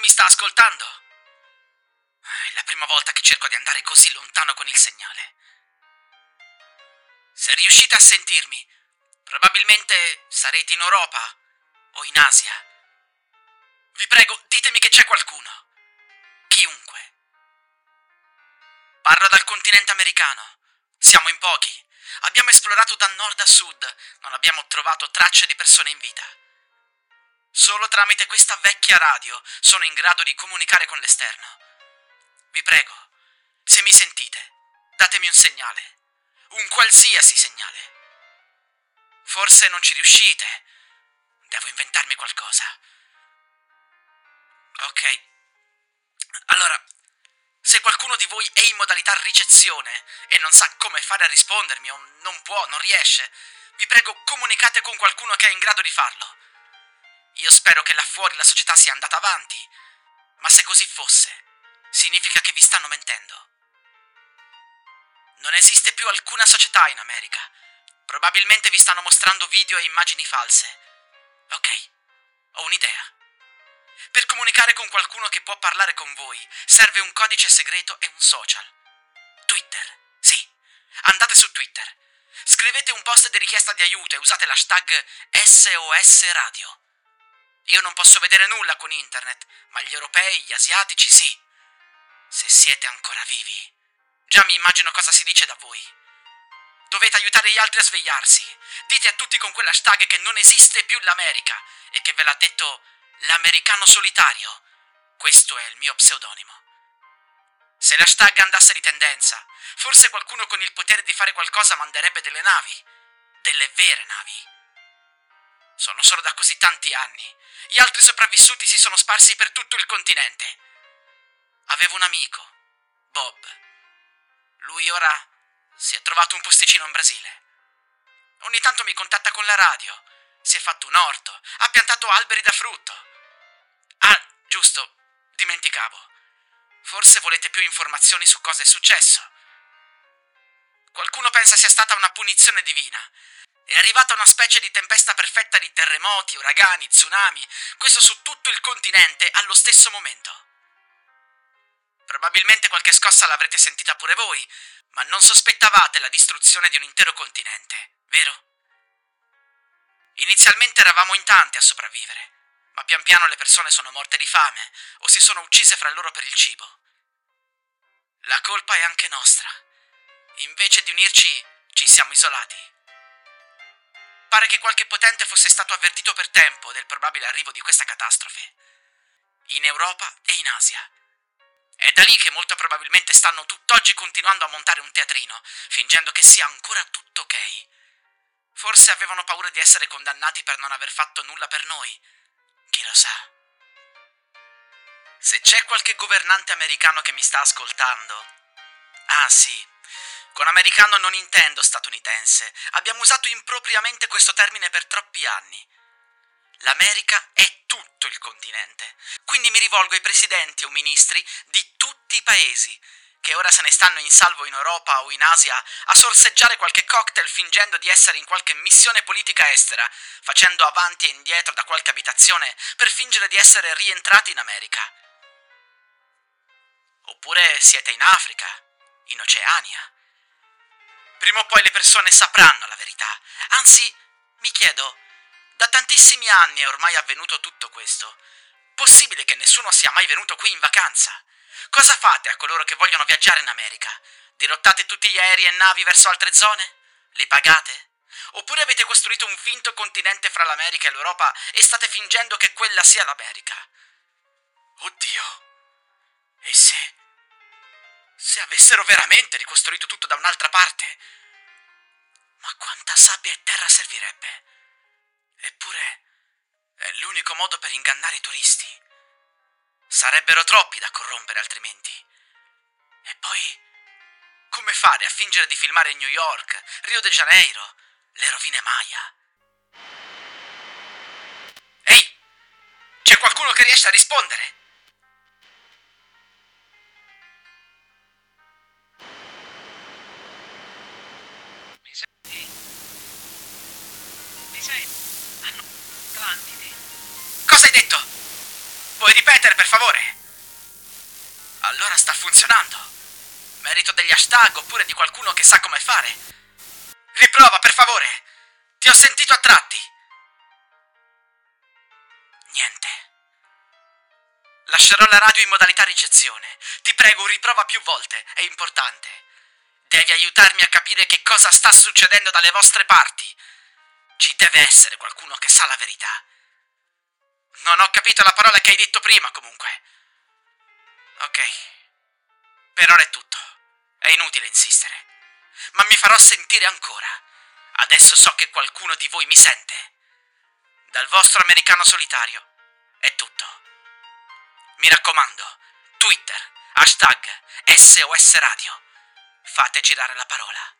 Mi sta ascoltando? È la prima volta che cerco di andare così lontano con il segnale. Se riuscite a sentirmi, probabilmente sarete in Europa o in Asia. Vi prego, ditemi che c'è qualcuno. Chiunque. Parlo dal continente americano. Siamo in pochi. Abbiamo esplorato da nord a sud, non abbiamo trovato tracce di persone in vita. Solo tramite questa vecchia radio sono in grado di comunicare con l'esterno. Vi prego, se mi sentite, datemi un segnale, un qualsiasi segnale. Forse non ci riuscite. Devo inventarmi qualcosa. Ok. Allora, se qualcuno di voi è in modalità ricezione e non sa come fare a rispondermi o non può, non riesce, vi prego comunicate con qualcuno che è in grado di farlo. Io spero che là fuori la società sia andata avanti, ma se così fosse, significa che vi stanno mentendo. Non esiste più alcuna società in America. Probabilmente vi stanno mostrando video e immagini false. Ok, ho un'idea. Per comunicare con qualcuno che può parlare con voi, serve un codice segreto e un social. Twitter, sì. Andate su Twitter. Scrivete un post di richiesta di aiuto e usate l'hashtag SOS Radio. Io non posso vedere nulla con internet, ma gli europei, gli asiatici sì. Se siete ancora vivi, già mi immagino cosa si dice da voi. Dovete aiutare gli altri a svegliarsi. Dite a tutti con quell'hashtag che non esiste più l'America e che ve l'ha detto l'americano solitario. Questo è il mio pseudonimo. Se l'hashtag andasse di tendenza, forse qualcuno con il potere di fare qualcosa manderebbe delle navi, delle vere navi. Sono solo da così tanti anni. Gli altri sopravvissuti si sono sparsi per tutto il continente. Avevo un amico, Bob. Lui ora si è trovato un posticino in Brasile. Ogni tanto mi contatta con la radio. Si è fatto un orto, ha piantato alberi da frutto. Ah, giusto, dimenticavo. Forse volete più informazioni su cosa è successo. Qualcuno pensa sia stata una punizione divina. È arrivata una specie di tempesta perfetta di terremoti, uragani, tsunami, questo su tutto il continente allo stesso momento. Probabilmente qualche scossa l'avrete sentita pure voi, ma non sospettavate la distruzione di un intero continente, vero? Inizialmente eravamo in tanti a sopravvivere, ma pian piano le persone sono morte di fame o si sono uccise fra loro per il cibo. La colpa è anche nostra. Invece di unirci, ci siamo isolati. Pare che qualche potente fosse stato avvertito per tempo del probabile arrivo di questa catastrofe. In Europa e in Asia. È da lì che molto probabilmente stanno tutt'oggi continuando a montare un teatrino, fingendo che sia ancora tutto ok. Forse avevano paura di essere condannati per non aver fatto nulla per noi. Chi lo sa? Se c'è qualche governante americano che mi sta ascoltando. Ah sì, con americano non intendo statunitense. Abbiamo usato impropriamente questo termine per troppi anni. L'America è tutto il continente. Quindi mi rivolgo ai presidenti o ministri di tutti i paesi che ora se ne stanno in salvo in Europa o in Asia a sorseggiare qualche cocktail fingendo di essere in qualche missione politica estera, facendo avanti e indietro da qualche abitazione per fingere di essere rientrati in America. Oppure siete in Africa, in Oceania. Prima o poi le persone sapranno la verità. Anzi, mi chiedo, da tantissimi anni è ormai avvenuto tutto questo. Possibile che nessuno sia mai venuto qui in vacanza? Cosa fate a coloro che vogliono viaggiare in America? Dirottate tutti gli aerei e navi verso altre zone? Li pagate? Oppure avete costruito un finto continente fra l'America e l'Europa e state fingendo che quella sia l'America? Oddio. E se... se avessero veramente ricostruito tutto da un'altra parte? Ma quanta sabbia e terra servirebbe? Eppure è l'unico modo per ingannare i turisti. Sarebbero troppi da corrompere altrimenti. E poi, come fare a fingere di filmare New York, Rio de Janeiro, le rovine Maya? Ehi, c'è qualcuno che riesce a rispondere? Hai detto? Puoi ripetere, per favore? Allora sta funzionando. Merito degli hashtag oppure di qualcuno che sa come fare. Riprova, per favore. Ti ho sentito a tratti. Niente. Lascerò la radio in modalità ricezione. Ti prego, riprova più volte. È importante. Devi aiutarmi a capire che cosa sta succedendo dalle vostre parti. Ci deve essere qualcuno che sa la verità. Non ho capito la parola che hai detto prima, comunque. Ok. Per ora è tutto. È inutile insistere. Ma mi farò sentire ancora. Adesso so che qualcuno di voi mi sente. Dal vostro americano solitario. È tutto. Mi raccomando, Twitter, hashtag SOS Radio. Fate girare la parola.